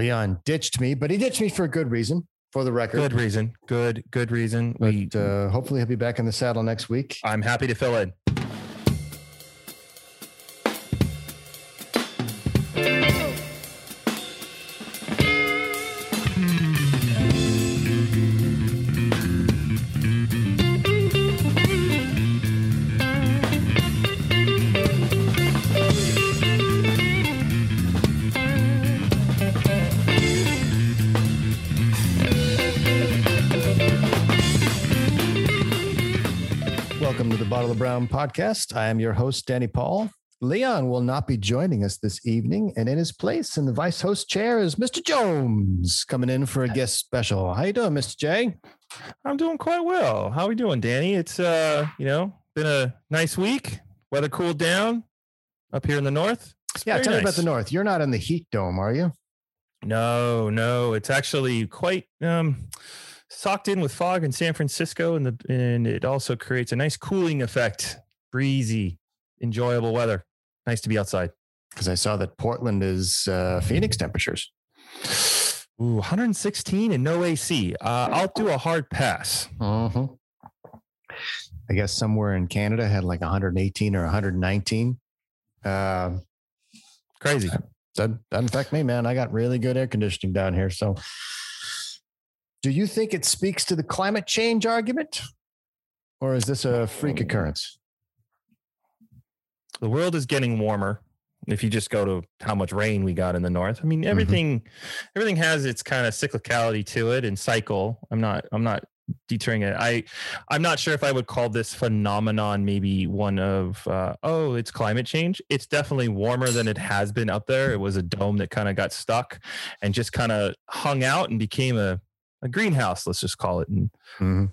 Leon ditched me, but he ditched me for a good reason. For the record, Good reason. Good, good reason. But We, uh, hopefully he'll be back in the saddle next week. I'm happy to fill in. Podcast. I am your host, Danny Paul. Leon will not be joining us this evening, and in his place in the vice host chair is Mr. Jones coming in for a guest special. How you doing, Mr. J? I'm doing quite well. How are we doing, Danny? It's uh, you know, been a nice week. Weather cooled down up here in the north. It's Yeah, tell me about the north. You're not in the heat dome, are you? No, no, it's actually quite um socked in with fog in San Francisco, and the and it also creates a nice cooling effect. Breezy, enjoyable weather. Nice to be outside. Because I saw that Portland is uh, Phoenix temperatures. Ooh, 116 and no AC. Uh, I'll do a hard pass. Mhm. I guess somewhere in Canada had like 118 or 119. Um, Crazy. doesn't, doesn't affect me, man. I got really good air conditioning down here. So, do you think it speaks to the climate change argument, or is this a freak occurrence? The world is getting warmer if you just go to how much rain we got in the north. I mean everything everything has its kind of cyclicality to it and cycle. I'm not i'm not deterring it. I i'm not sure if i would call this phenomenon maybe one of uh, oh it's climate change. It's definitely warmer than it has been up there. It was a dome that kind of got stuck and just kind of hung out and became a, a greenhouse let's just call it. And Mhm.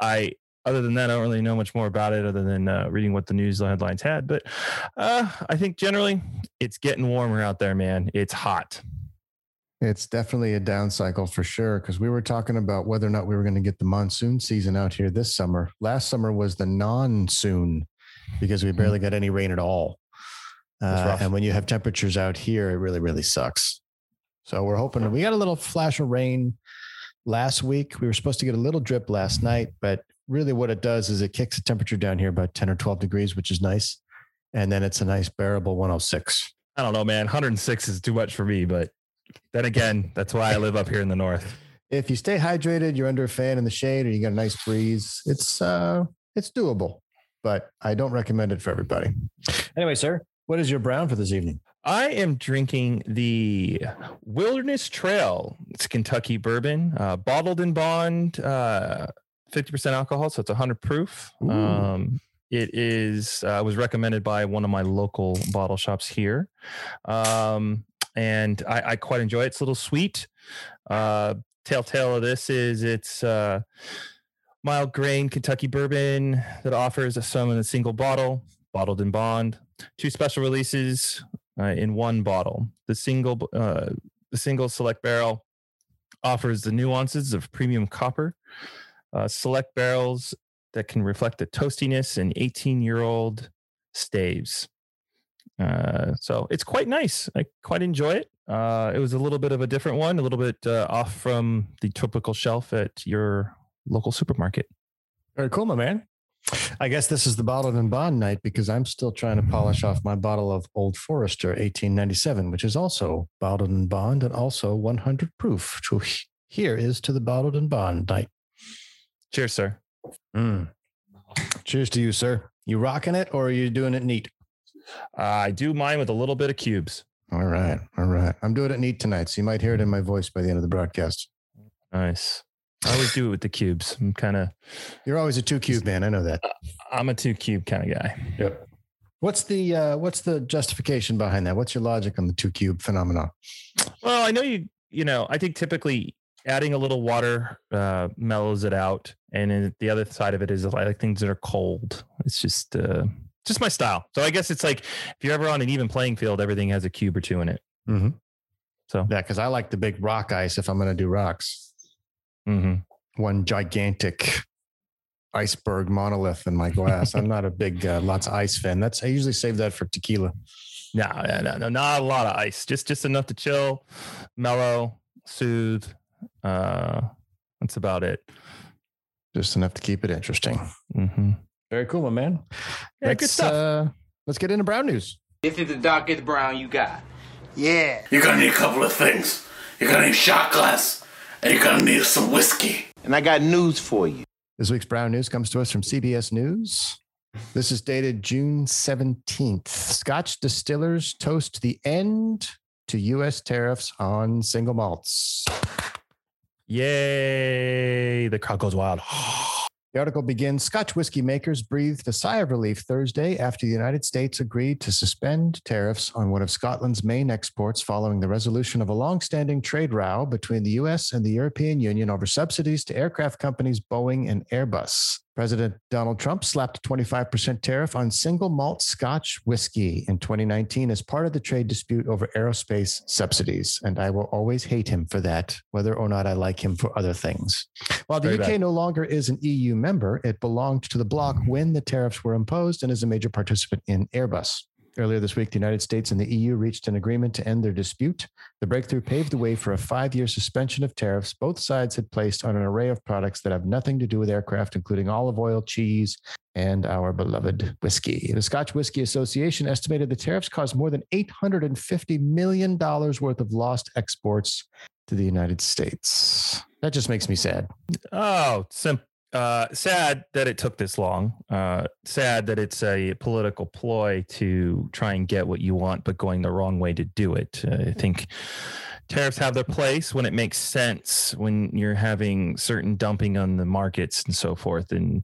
I other than that, I don't really know much more about it other than uh, reading what the news headlines had. But uh, I think generally it's getting warmer out there, man. It's hot. It's definitely a down cycle for sure. Because we were talking about whether or not we were going to get the monsoon season out here this summer. Last summer was the non-soon because we barely got any rain at all. Uh, and when you have temperatures out here, it really, really sucks. So we're hoping we got a little flash of rain last week. We were supposed to get a little drip last night, but really what it does is it kicks the temperature down here about 10 or 12 degrees, which is nice. And then it's a nice bearable 106. I don't know, man. 106 is too much for me, but then again, that's why I live up here in the north. If you stay hydrated, you're under a fan in the shade, or you got a nice breeze, it's uh it's doable. But I don't recommend it for everybody. Anyway, sir, what is your brown for this evening? I am drinking the Wilderness Trail. It's Kentucky bourbon, uh, bottled in bond, uh, 50% alcohol, so it's 100 proof. Um, it is uh, was recommended by one of my local bottle shops here, um, and I, I quite enjoy it. It's a little sweet. Uh, telltale of this is it's uh, mild grain Kentucky bourbon that offers a some in a single bottle, bottled in bond. Two special releases uh, in one bottle. The single uh, the single select barrel offers the nuances of premium copper, uh, select barrels that can reflect the toastiness in 18 year old staves. Uh, so it's quite nice. I quite enjoy it. Uh, it was a little bit of a different one, a little bit uh, off from the typical shelf at your local supermarket. Very cool, my man. I guess this is the bottled and bond night because I'm still trying to polish off my bottle of Old Forester 1897, which is also bottled and bond and also 100 proof. Here is to the bottled and bond night. Cheers, sir. Mm. Cheers to you, sir. You rocking it or are you doing it neat? Uh, I do mine with a little bit of cubes. All right. All right. I'm doing it neat tonight. So you might hear it in my voice by the end of the broadcast. Nice. I always do it with the cubes. I'm kind of You're always a two cube man. I know that. I'm a two cube kind of guy. Yep. What's the uh, what's the justification behind that? What's your logic on the two cube phenomenon? Well, I know you. You know, I think typically adding a little water uh, mellows it out, and then the other side of it is I like things that are cold. It's just uh, just my style. So I guess it's like if you're ever on an even playing field, everything has a cube or two in it. Mm-hmm. So Yeah, because I like the big rock ice if I'm going to do rocks. mhm. One gigantic iceberg monolith in my glass. I'm not a big uh, lots of ice fan. That's I usually save that for tequila. No, no, no, no, not a lot of ice. Just just enough to chill, mellow, soothe. Uh, that's about it. Just enough to keep it interesting. Mm-hmm. Very cool, my man. Yeah, good Let's, stuff. Uh, let's get into brown news. This is the darkest brown you got. Yeah. You're gonna need a couple of things. You're gonna need shot glass, and you're gonna need some whiskey. And I got news for you. This week's brown news comes to us from CBS News. This is dated June 17th. Scotch distillers toast the end to U.S. tariffs on single malts. Yay! The crowd goes wild. The article begins Scotch whiskey makers breathed a sigh of relief Thursday after the United States agreed to suspend tariffs on one of Scotland's main exports following the resolution of a long-standing trade row between the US and the European Union over subsidies to aircraft companies Boeing and Airbus. President Donald Trump slapped a 25% tariff on single malt Scotch whiskey in 2019 as part of the trade dispute over aerospace subsidies. And I will always hate him for that, whether or not I like him for other things. While the Very UK bad. no longer is an EU member, it belonged to the bloc when the tariffs were imposed and is a major participant in Airbus. Earlier this week, the United States and the EU reached an agreement to end their dispute. The breakthrough paved the way for a five year suspension of tariffs both sides had placed on an array of products that have nothing to do with aircraft, including olive oil, cheese, and our beloved whiskey. The Scotch Whiskey Association estimated the tariffs caused more than $850 million worth of lost exports to the United States. That just makes me sad. Oh, sim- uh, sad that it took this long. Uh, sad that it's a political ploy to try and get what you want, but going the wrong way to do it. Uh, I think tariffs have their place when it makes sense when you're having certain dumping on the markets and so forth. And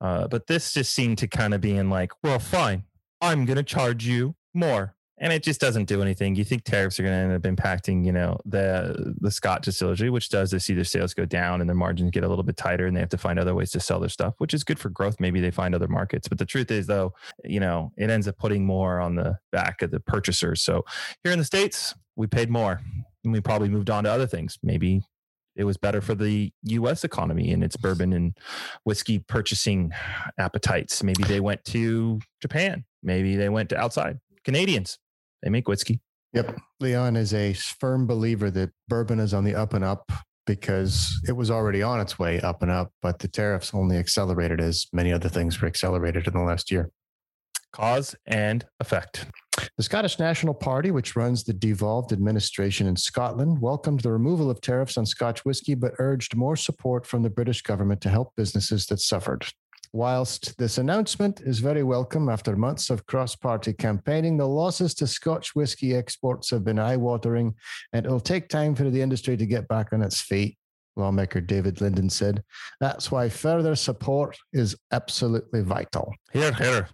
uh, but this just seemed to kind of be in like, well, fine, I'm going to charge you more. And it just doesn't do anything. You think tariffs are going to end up impacting, you know, the the Scotch distillery, which does they see their sales go down and their margins get a little bit tighter, and they have to find other ways to sell their stuff, which is good for growth. Maybe they find other markets, but the truth is, though, you know, it ends up putting more on the back of the purchasers. So here in the states, we paid more, and we probably moved on to other things. Maybe it was better for the U.S. economy and its bourbon and whiskey purchasing appetites. Maybe they went to Japan. Maybe they went to outside. Canadians, they make whiskey. Yep. Leon is a firm believer that bourbon is on the up and up because it was already on its way up and up, but the tariffs only accelerated as many other things were accelerated in the last year. Cause and effect. The Scottish National Party, which runs the devolved administration in Scotland, welcomed the removal of tariffs on Scotch whisky, but urged more support from the British government to help businesses that suffered. Whilst this announcement is very welcome after months of cross party campaigning, the losses to Scotch whisky exports have been eye watering, and it'll take time for the industry to get back on its feet. Lawmaker David Linden said, That's why further support is absolutely vital. Here, here.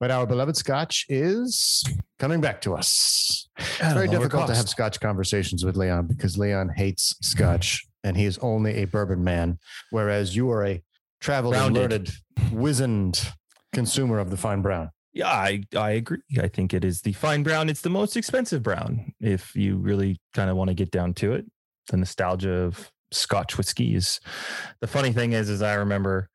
But our beloved Scotch is coming back to us. It's very difficult to have. Scotch conversations with Leon because Leon hates Scotch and he is only a bourbon man, whereas you are a traveled and Rounded. learned, wizened consumer of the fine brown. Yeah, I, I agree. I think it is the fine brown. It's the most expensive brown. If you really kind of want to get down to it, the nostalgia of Scotch whiskey is the funny thing is, is I remember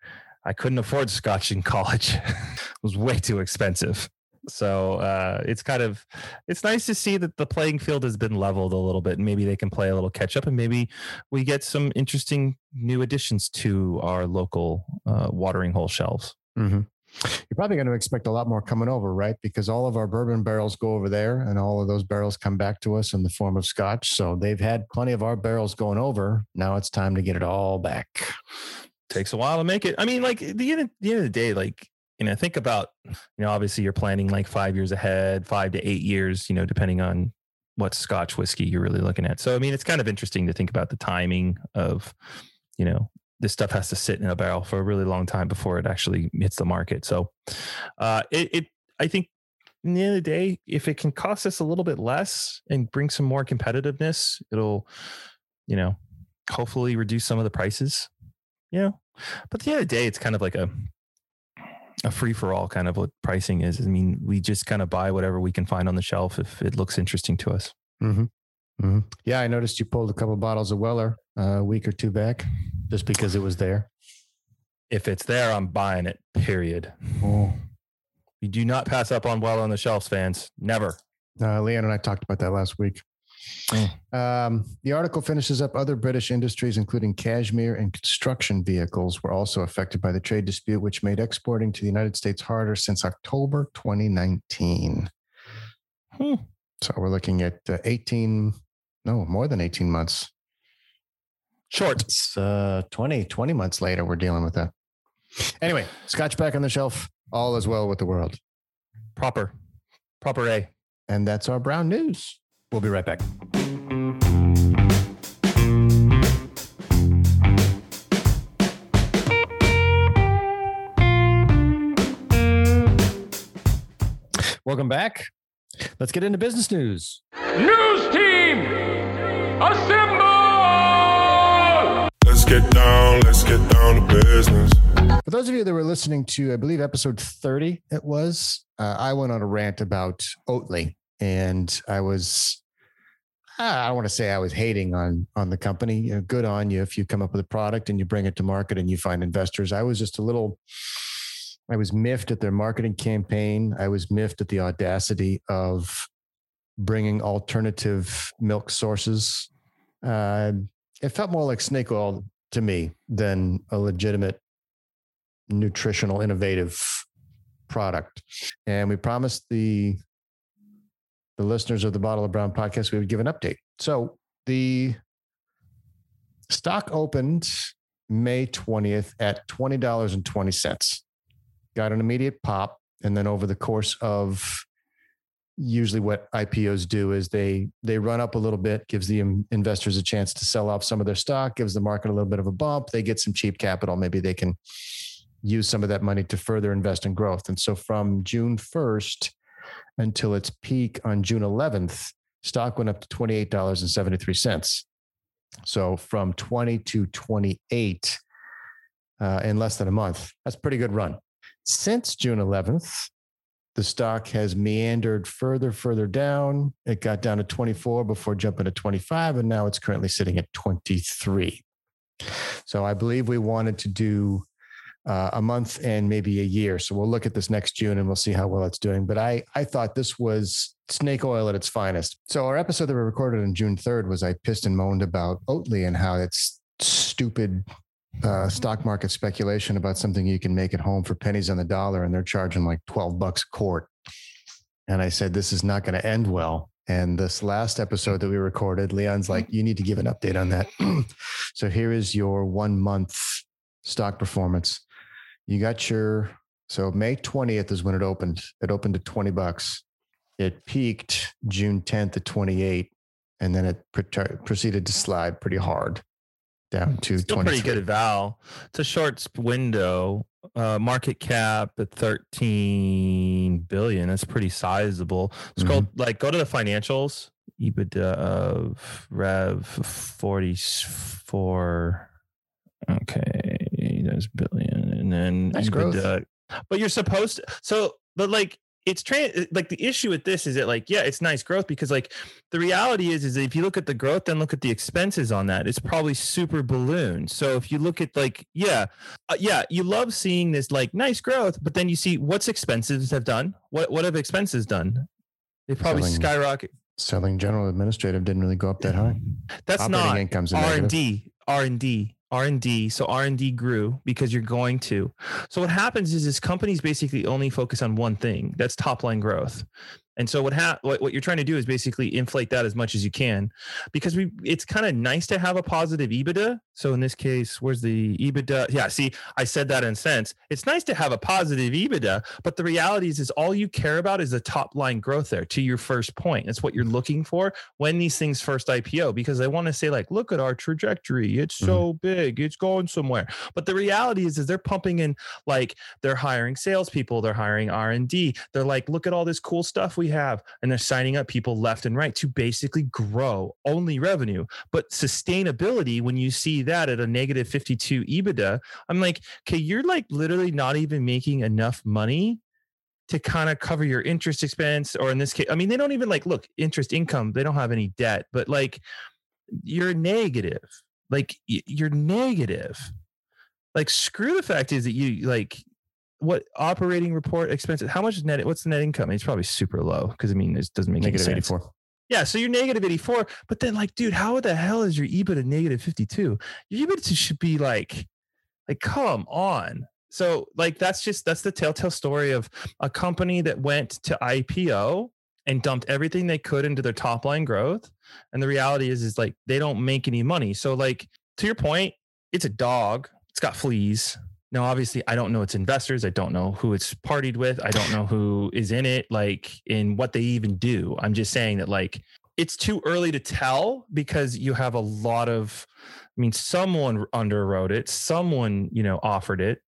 I couldn't afford Scotch in college. it was way too expensive. So uh, it's kind of it's nice to see that the playing field has been leveled a little bit, and maybe they can play a little catch up, and maybe we get some interesting new additions to our local uh, watering hole shelves. Mm-hmm. You're probably going to expect a lot more coming over, right? Because all of our bourbon barrels go over there and all of those barrels come back to us in the form of Scotch. So they've had plenty of our barrels going over. Now it's time to get it all back. takes a while to make it. I mean, like the end of the end of the day, like you know, think about you know, obviously you're planning like five years ahead, five to eight years, you know, depending on what Scotch whiskey you're really looking at. So I mean, it's kind of interesting to think about the timing of, you know, this stuff has to sit in a barrel for a really long time before it actually hits the market. So uh it, it I think in the end of the day, if it can cost us a little bit less and bring some more competitiveness, it'll, you know, hopefully reduce some of the prices you know but at the end of the day it's kind of like a a free for all kind of what pricing is i mean we just kind of buy whatever we can find on the shelf if it looks interesting to us Mm-hmm. Mm-hmm. Yeah, I noticed you pulled a couple bottles of Weller uh, a week or two back just because it was there. if it's there i'm buying it period Oh. You do not pass up on well on the shelves, fans. Never. Uh, Leon and I talked about that last week. Um, the article finishes up other British industries, including cashmere and construction vehicles, were also affected by the trade dispute, which made exporting to the United States harder since October 2019. Hmm. So we're looking at uh, 18, no, more than 18 months. Short. It's uh, 20, 20 months later, we're dealing with that. Anyway, scotch back on the shelf. All is well with the world. Proper. Proper A. And that's our brown news. We'll be right back. Welcome back. Let's get into business news. News team, assemble! Let's get down, let's get down to business. For those of you that were listening to, I believe episode 30, it was, uh, I went on a rant about Oatly and I was, I don't want to say I was hating on, on the company. You know, good on you if you come up with a product and you bring it to market and you find investors. I was just a little, I was miffed at their marketing campaign. I was miffed at the audacity of bringing alternative milk sources. Uh, it felt more like snake oil to me than a legitimate nutritional innovative product and we promised the the listeners of the bottle of brown podcast we would give an update so the stock opened may 20th at $20.20 got an immediate pop and then over the course of usually what IPOs do is they they run up a little bit, gives the investors a chance to sell off some of their stock, gives the market a little bit of a bump. They get some cheap capital. Maybe they can use some of that money to further invest in growth. And so from June 1st until its peak on June 11th, stock went up to $28.73. So from 20 to 28 uh, in less than a month. That's a pretty good run. Since June 11th, the stock has meandered further, further down. It got down to 24 before jumping to 25, and now it's currently sitting at 23. So I believe we wanted to do uh, a month and maybe a year. So we'll look at this next June and we'll see how well it's doing. But I I thought this was snake oil at its finest. So our episode that we recorded on June 3rd was I pissed and moaned about Oatly and how it's stupid uh, stock market speculation about something you can make at home for pennies on the dollar, and they're charging like 12 bucks a quart. And I said, this is not going to end well. And this last episode that we recorded, Leon's like, you need to give an update on that. so here is your one month stock performance. You got your, so May 20th is when it opened. It opened at 20 bucks. It peaked June 10th at 28, and then it pre- proceeded to slide pretty hard down to Still 23. pretty good at Val. It's a short window. Uh, market cap at 13 billion. That's pretty sizable. Scroll like go to the financials. EBITDA of Rev 44. Okay, there's billion, and then Nice growth. EBITDA. But you're supposed to. So, but like it's tra- like the issue with this is that like yeah it's nice growth because like the reality is is that if you look at the growth then look at the expenses on that it's probably super balloon so if you look at like yeah uh, yeah you love seeing this like nice growth but then you see what's expenses have done what what have expenses done they probably Selling- skyrocket Selling general administrative didn't really go up that high. that's Operating not income's a R negative. and D, R and D, R and D. So R and D grew because you're going to. So what happens is, is companies basically only focus on one thing. That's top line growth. And so what ha- what, what you're trying to do is basically inflate that as much as you can, because we it's kind of nice to have a positive EBITDA. So in this case, where's the EBITDA? Yeah, see, I said that in sense. It's nice to have a positive EBITDA, but the reality is, is all you care about is the top line growth there. To your first point, that's what you're looking for when these things first IPO, because they want to say like, look at our trajectory. It's mm-hmm. so big, it's going somewhere. But the reality is, is they're pumping in like they're hiring salespeople, they're hiring R and D. They're like, look at all this cool stuff we have, and they're signing up people left and right to basically grow only revenue, but sustainability. When you see that at a negative 52 EBITDA, I'm like, okay, you're like literally not even making enough money to kind of cover your interest expense, or in this case, I mean, they don't even like look interest income. They don't have any debt, but like you're negative. Like you're negative. Like screw the fact is that you like what operating report expenses? How much is net? What's the net income? It's probably super low because I mean, it doesn't make Negative any sense. four. Yeah, so you're negative 84, but then like, dude, how the hell is your EBITDA negative 52? Your EBITDA should be like, like, come on. So like that's just that's the telltale story of a company that went to IPO and dumped everything they could into their top line growth. And the reality is, is like they don't make any money. So like to your point, it's a dog. It's got fleas. Now, obviously, I don't know its investors. I don't know who it's partied with. I don't know who is in it, like in what they even do. I'm just saying that like it's too early to tell because you have a lot of I mean, someone underwrote it, someone, you know, offered it.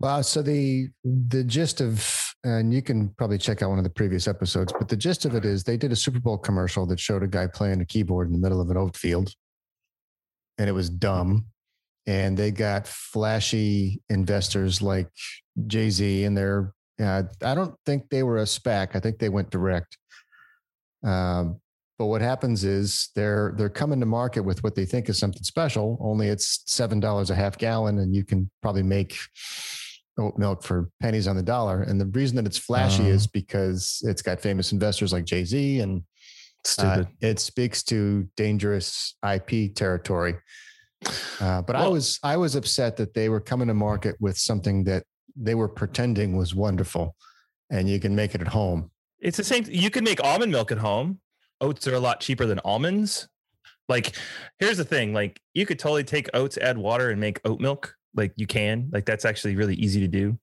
Well, so the the gist of and you can probably check out one of the previous episodes, but the gist of it is they did a Super Bowl commercial that showed a guy playing a keyboard in the middle of an oat field, and it was dumb. And they got flashy investors like Jay Z, and they're uh, I don't think they were a SPAC. I think they went direct. Um, but what happens is they're they're coming to market with what they think is something special. Only it's seven dollars a half gallon, and you can probably make oat milk for pennies on the dollar. And the reason that it's flashy Oh. is because it's got famous investors like Jay Z, and uh, it speaks to dangerous IP territory. Uh, but I was I was upset that they were coming to market with something that they were pretending was wonderful, and you can make it at home. It's the same. You can make almond milk at home. Oats are a lot cheaper than almonds. Like, here's the thing: like, you could totally take oats, add water, and make oat milk. Like, you can. Like, that's actually really easy to do.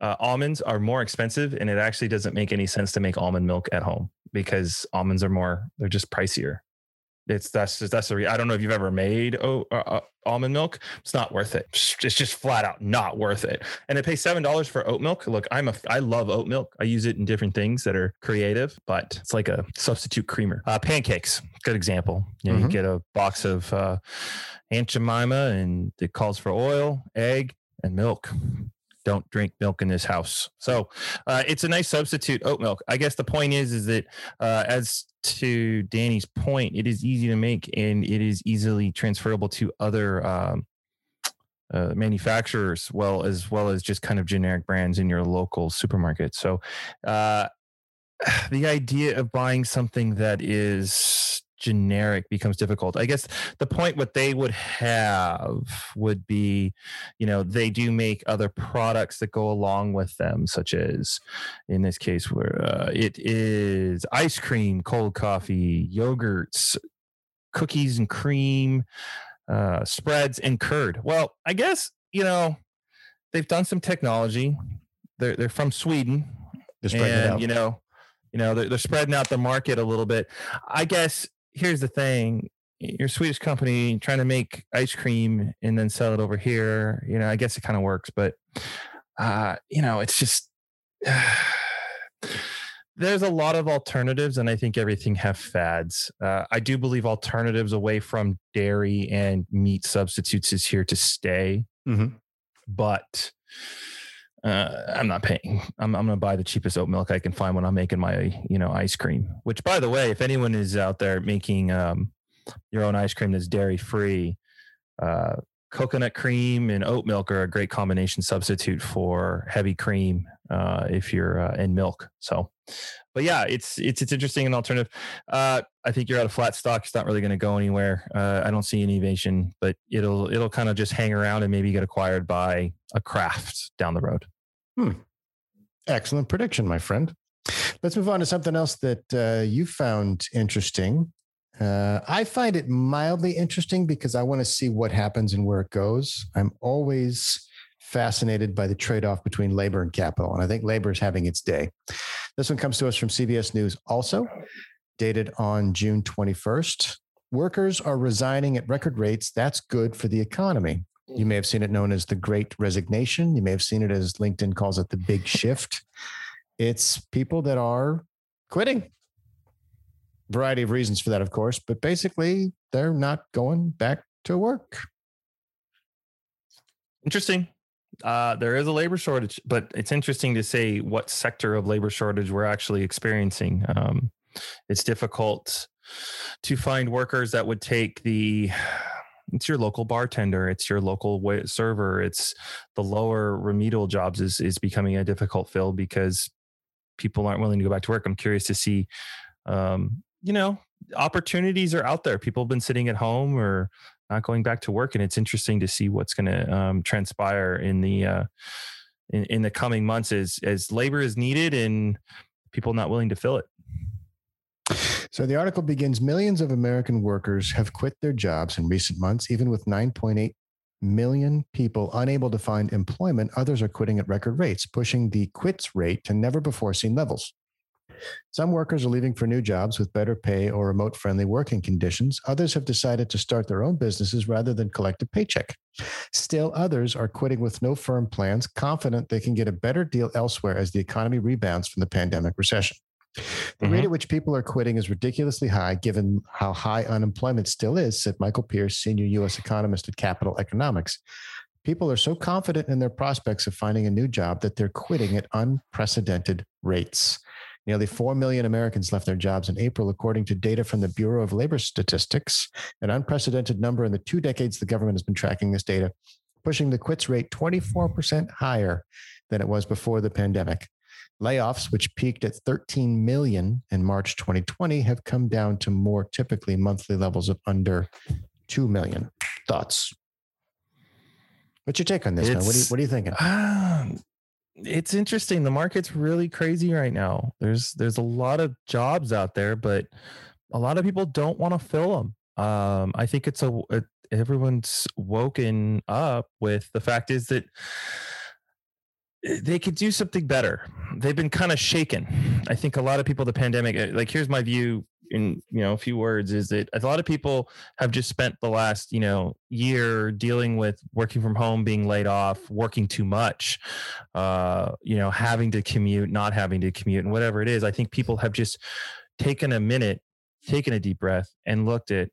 Uh, almonds are more expensive, and it actually doesn't make any sense to make almond milk at home because almonds are more. They're just pricier. It's that's just that's the. Re- I don't know if you've ever made oh, uh, uh, almond milk. It's not worth it. It's just flat out not worth it. And to pay seven dollars for oat milk. Look, I'm a I love oat milk. I use it in different things that are creative, but it's like a substitute creamer. Uh, pancakes, good example. You know, Mhm. you get a box of uh, Aunt Jemima, and it calls for oil, egg, and milk. Don't drink milk in this house. So uh, it's a nice substitute oat milk. I guess the point is, is that uh, as to Danny's point, it is easy to make and it is easily transferable to other um, uh, manufacturers, well as well as just kind of generic brands in your local supermarket. So uh, the idea of buying something that is generic becomes difficult. I guess the point what they would have would be, you know, they do make other products that go along with them, such as in this case where uh, it is ice cream, cold coffee, yogurts, cookies and cream, uh, spreads, and curd. Well, I guess you know they've done some technology. They're they're from Sweden, They're and you know, you know they're, they're spreading out the market a little bit. I guess here's the thing: you're Swedish company trying to make ice cream and then sell it over here. You know, I guess it kind of works, but uh, you know, it's just there's a lot of alternatives, and I think everything have fads. Uh, I do believe alternatives away from dairy and meat substitutes is here to stay, Mhm. but uh, I'm not paying. I'm, I'm going to buy the cheapest oat milk I can find when I'm making my, you know, ice cream. Which, by the way, if anyone is out there making um, your own ice cream that's dairy free, uh, coconut cream and oat milk are a great combination substitute for heavy cream uh, if you're uh, in milk. So, but yeah, it's it's it's interesting and alternative. Uh, I think you're at a flat stock. It's not really going to go anywhere. Uh, I don't see any innovation, but it'll it'll kind of just hang around and maybe get acquired by a Kraft down the road. Hmm. Excellent prediction, my friend. Let's move on to something else that uh, you found interesting. Uh, I find it mildly interesting because I want to see what happens and where it goes. I'm always fascinated by the trade off between labor and capital. And I think labor is having its day. This one comes to us from CBS News, also dated on June 21st. Workers are resigning at record rates. That's good for the economy. You may have seen it known as the great resignation. You may have seen it as LinkedIn calls it the big shift. It's people that are quitting. Variety of reasons for that, of course, but basically they're not going back to work. Interesting. Uh, there is a labor shortage, but it's interesting to say what sector of labor shortage we're actually experiencing. Um, it's difficult to find workers that would take the it's your local bartender, it's your local server, it's the lower remedial jobs is is becoming a difficult fill because people aren't willing to go back to work. I'm curious to see, um, you know, opportunities are out there. People have been sitting at home or not going back to work, and it's interesting to see what's going to um, transpire in the uh, in, in the coming months as as labor is needed and people not willing to fill it. So the article begins Millions of American workers have quit their jobs in recent months, even with 9.8 million people unable to find employment. Others are quitting at record rates, pushing the quits rate to never before seen levels. Some workers are leaving for new jobs with better pay or remote friendly working conditions. Others have decided to start their own businesses rather than collect a paycheck. Still, others are quitting with no firm plans, confident they can get a better deal elsewhere as the economy rebounds from the pandemic recession. The rate mm-hmm. at which people are quitting is ridiculously high, given how high unemployment still is, said Michael Pearce, senior U.S. economist at Capital Economics. People are so confident in their prospects of finding a new job that they're quitting at unprecedented rates. Nearly 4 million Americans left their jobs in April, according to data from the Bureau of Labor Statistics, an unprecedented number in the two decades the government has been tracking this data, pushing the quits rate 24% higher than it was before the pandemic. Layoffs, which peaked at 13 million in March 2020, have come down to more typically monthly levels of under 2 million. Thoughts? What's your take on this? What, are you, what are you thinking? Um, it's interesting. The market's really crazy right now. There's there's a lot of jobs out there, but a lot of people don't want to fill them. Um, I think it's a it, everyone's woken up with the fact is that they could do something better. They've been kind of shaken. I think a lot of people, the pandemic, eh, like here's my view in you know a few words is that a lot of people have just spent the last you know year dealing with working from home being laid off working too much uh you know having to commute not having to commute and whatever it is i think people have just taken a minute taken a deep breath and looked at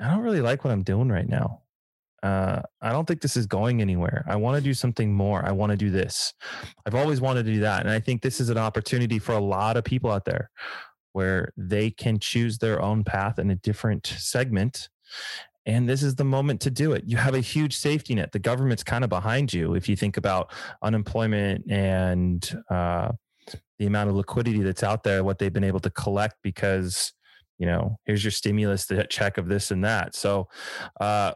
i don't really like what i'm doing right now uh, I don't think this is going anywhere. I want to do something more. I want to do this. I've always wanted to do that. And I think this is an opportunity for a lot of people out there where they can choose their own path in a different segment. And this is the moment to do it. You have a huge safety net. The government's kind of behind you. If you think about unemployment and uh, the amount of liquidity that's out there, what they've been able to collect because, you know, here's your stimulus the check of this and that. So, uh,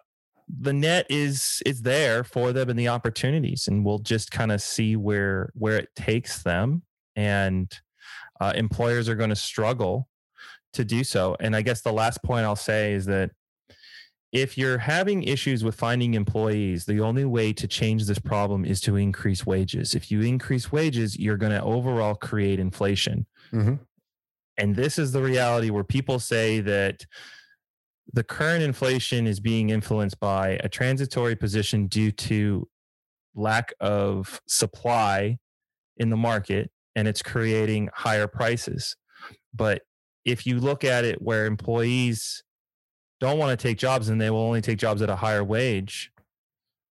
the net is is there for them and the opportunities and we'll just kind of see where where it takes them and uh, employers are going to struggle to do so. And I guess the last point I'll say is that if you're having issues with finding employees, the only way to change this problem is to increase wages. If you increase wages, you're going to overall create inflation. Mhm. And this is the reality where people say that the current inflation is being influenced by a transitory position due to lack of supply in the market and it's creating higher prices. But if you look at it where employees don't want to take jobs and they will only take jobs at a higher wage,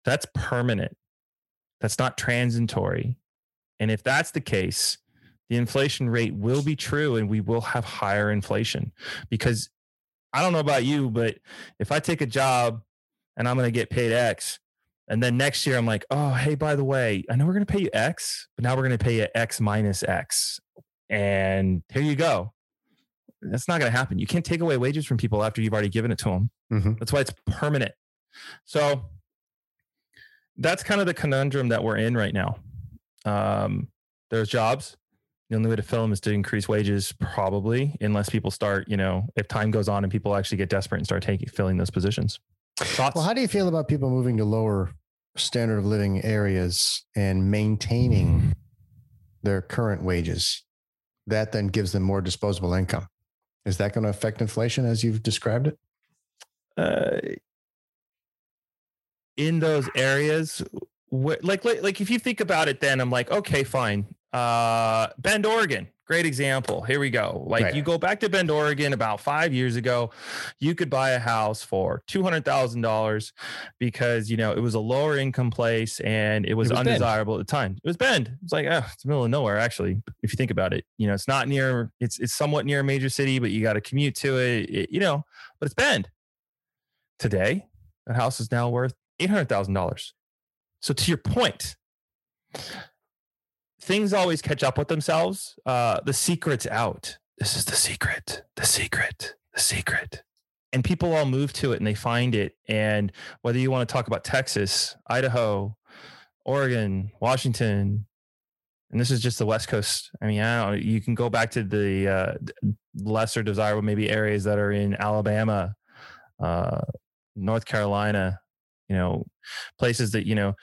that's permanent. That's not transitory. And if that's the case, the inflation rate will be true and we will have higher inflation because I don't know about you, but if I take a job and I'm going to get paid X, and then next year I'm like, oh, hey, by the way, I know we're going to pay you X, but now we're going to pay you X minus X. And here you go. That's not going to happen. You can't take away wages from people after you've already given it to them. Mhm. That's why it's permanent. So that's kind of the conundrum that we're in right now. Um, there's jobs. The only way to fill them is to increase wages, probably, unless people start, you know, if time goes on and people actually get desperate and start taking filling those positions. Thoughts? Well, how do you feel about people moving to lower standard of living areas and maintaining their current wages? That then gives them more disposable income. Is that going to affect inflation as you've described it? uh, in those areas where, like, like like if you think about it then i'm like okay fine uh bend oregon great example here we go like Right. you go back to bend oregon about five years ago you could buy a house for $200000 because you know it was a lower income place and it was, It was Bend. undesirable at the time it was bend it's like oh, it's the middle of nowhere actually if you think about it you know it's not near it's it's somewhat near a major city but you got to commute to it, it you know but it's bend today That house is now worth eight hundred thousand dollars. So to your point, things always catch up with themselves. Uh, the secret's out. This is the secret. The secret. The secret. And people all move to it and they find it. And whether you want to talk about Texas, Idaho, Oregon, Washington, and this is just the West Coast. I mean, I know. You can go back to the uh, lesser desirable maybe areas that are in Alabama, uh, North Carolina, you know, places that you know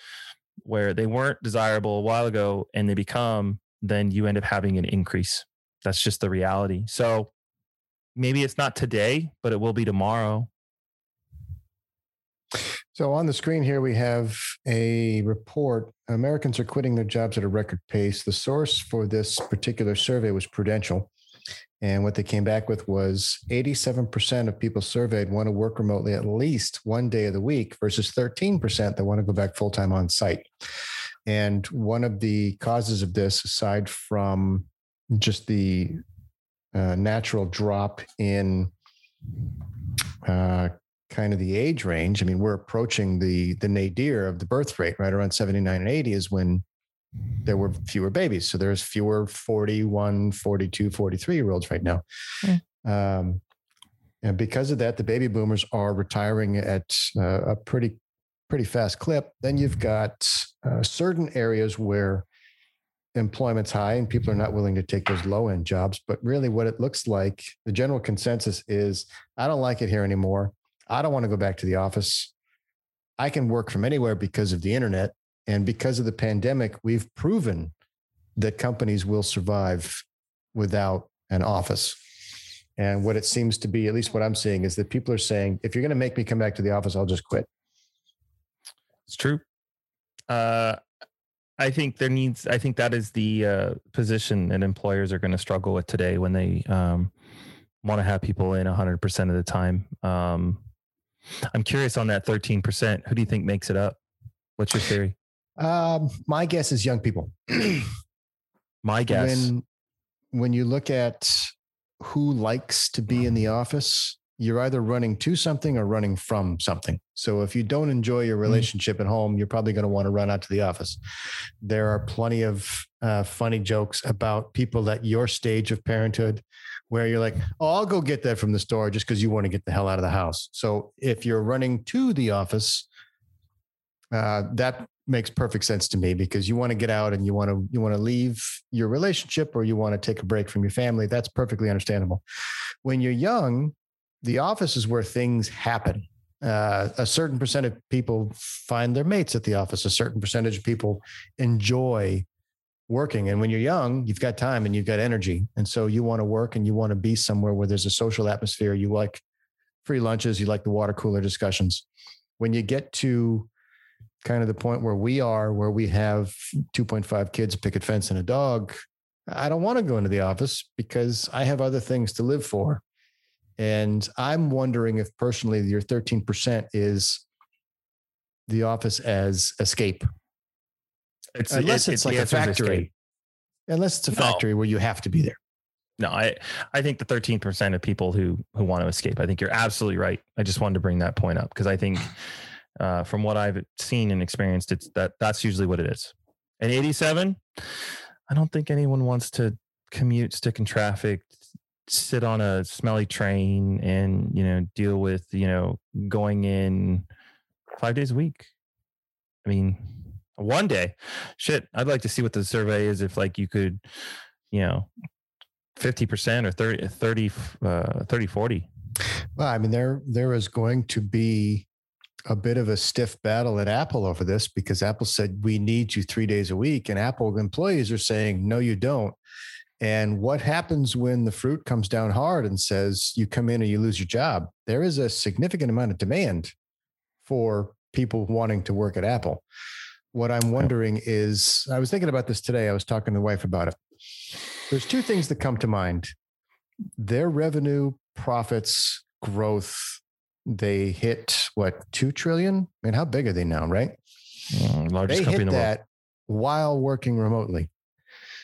where they weren't desirable a while ago and they become, then you end up having an increase. That's just the reality. So maybe it's not today, but it will be tomorrow. So on the screen here, we have a report. Americans are quitting their jobs at a record pace. The source for this particular survey was Prudential. And what they came back with was 87% of people surveyed want to work remotely at least one day of the week versus 13% that want to go back full time on site. And one of the causes of this, aside from just the uh, natural drop in uh, kind of the age range. I mean, we're approaching the the nadir of the birth rate, right around 79 and 80 is when there were fewer babies. So there's fewer 41, 42, 43 year olds right now. Um, and because of that, the baby boomers are retiring at uh, a pretty, pretty fast clip. Then you've got uh, certain areas where employment's high and people are not willing to take those low end jobs. But really, what it looks like, the general consensus is I don't like it here anymore. I don't want to go back to the office. I can work from anywhere because of the internet. And because of the pandemic, we've proven that companies will survive without an office. And what it seems to be, at least what I'm seeing, is that people are saying, if you're going to make me come back to the office, I'll just quit. It's true. Uh, I think there needs. I think that is the uh, position that employers are going to struggle with today when they um, want to have people in 100 percent of the time. Um, I'm curious on that 13 percent. Who do you think makes it up? What's your theory? Um, my guess is young people. My guess. When, when you look at who likes to be in the office, you're either running to something or running from something. So if you don't enjoy your relationship at home, you're probably going to want to run out to the office. There are plenty of uh, funny jokes about people at your stage of parenthood where you're like, oh, I'll go get that from the store just because you want to get the hell out of the house. So if you're running to the office, uh, that makes perfect sense to me because you want to get out and you want to you want to leave your relationship or you want to take a break from your family. That's perfectly understandable. When you're young the office is where things happen. Uh, a certain percent of people find their mates at the office. A certain percentage of people enjoy working. And when you're young you've got time and you've got energy. And so you want to work and you want to be somewhere where there's a social atmosphere. You like free lunches. You like the water cooler discussions. When you get to kind of the point where we are, where we have 2.5 kids, picket fence, and a dog, I don't want to go into the office because I have other things to live for. And I'm wondering if personally your 13% is the office as escape. It's, Unless it- it's it- like a factory. Unless it's a No. factory where you have to be there. No, I I think the 13% of people who who want to escape. I think you're absolutely right. I just wanted to bring that point up because I think uh, from what I've seen and experienced, it's that that's usually what it is. And 87, I don't think anyone wants to commute, stick in traffic, sit on a smelly train, and you know deal with you know going in five days a week. I mean, one day, shit. I'd like to see what the survey is if like you could, you know, 50% or 30, 30, uh, 30 40. Well, I mean, there there is going to be a bit of a stiff battle at Apple over this because Apple said we need you three days a week, and Apple employees are saying no, you don't. And what happens when the fruit comes down hard and says you come in and you lose your job? There is a significant amount of demand for people wanting to work at Apple. What I'm wondering is, I was thinking about this today. I was talking to the wife about it. There's two things that come to mind their revenue, profits, growth, they hit what, 2 trillion? I mean, how big are they now, right? Mm, largest They company in hit the world. that while working remotely.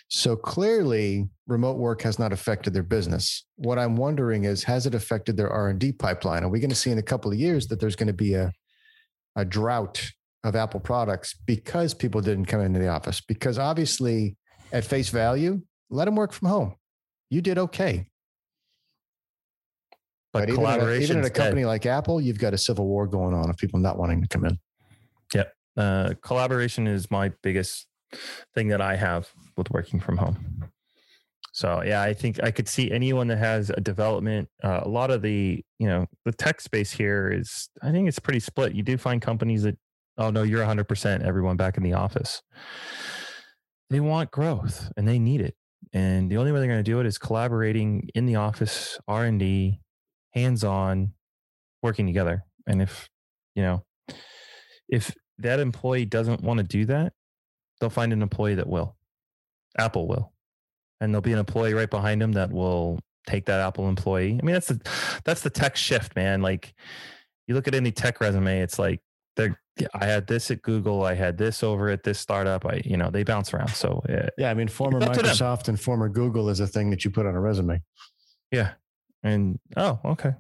So clearly, remote work has not affected their business. What I'm wondering is, has it affected their R and D pipeline? Are we going to see in a couple of years that there's going to be a a drought of Apple products because people didn't come into the office. Because obviously, at face value, let them work from home. You did okay. But, a, collaboration, even at a company like Apple, you've got a civil war going on of people not wanting to come in. uh, collaboration is my biggest thing that I have with working from home. So yeah, I think I could see anyone that has a development. Uh, a lot of the you know the tech space here is I think it's pretty split. You do find companies that oh no, you're 100 percent everyone back in the office. They want growth and they need it, and the only way they're going to do it is collaborating in the office, R and D, hands on, working together. And if you know if that employee doesn't want to do that, they'll find an employee that will. Apple will. And there'll be an employee right behind them that will take that Apple employee. I mean, that's the that's the tech shift, man. Like you look at any tech resume, it's like they're I had this at Google, I had this over at this startup. I, you know, they bounce around. So uh, Yeah, I mean, former up to them. Microsoft and former Google is a thing that you put on a resume. yeah. And oh, okay.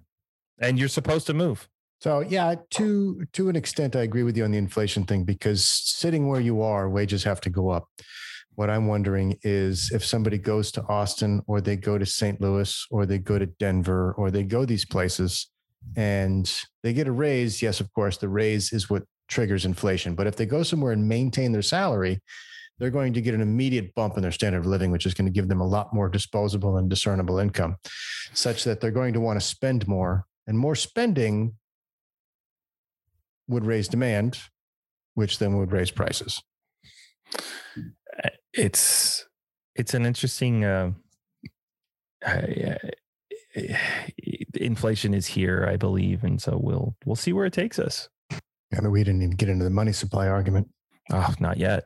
And you're supposed to move. So yeah, to to an extent, I agree with you on the inflation thing because sitting where you are, wages have to go up. What I'm wondering is if somebody goes to Austin or they go to St. Louis or they go to Denver or they go these places and they get a raise. Yes, of course, the raise is what triggers inflation. But if they go somewhere and maintain their salary, they're going to get an immediate bump in their standard of living, which is going to give them a lot more disposable and discernible income, such that they're going to want to spend more. And more spending would raise demand, which then would raise prices. Uh, It's it's an interesting uh, uh, inflation is here, I believe, and so we'll we'll see where it takes us. I mean, we didn't even get into the money supply argument. Oh, not yet.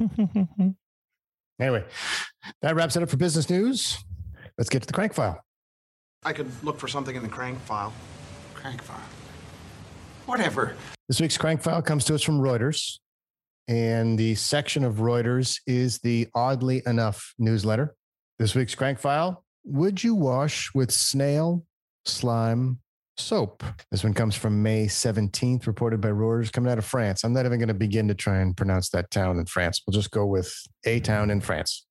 Anyway, that wraps it up for business news. Let's get to the crank file. I could look for something in the crank file. Crank file. Whatever. This week's crank file comes to us from Reuters. And the section of Reuters is the oddly enough newsletter. This week's crank file Would you wash with snail slime soap? This one comes from May 17th, reported by Reuters, coming out of France. I'm not even going to begin to try and pronounce that town in France. We'll just go with a town in France.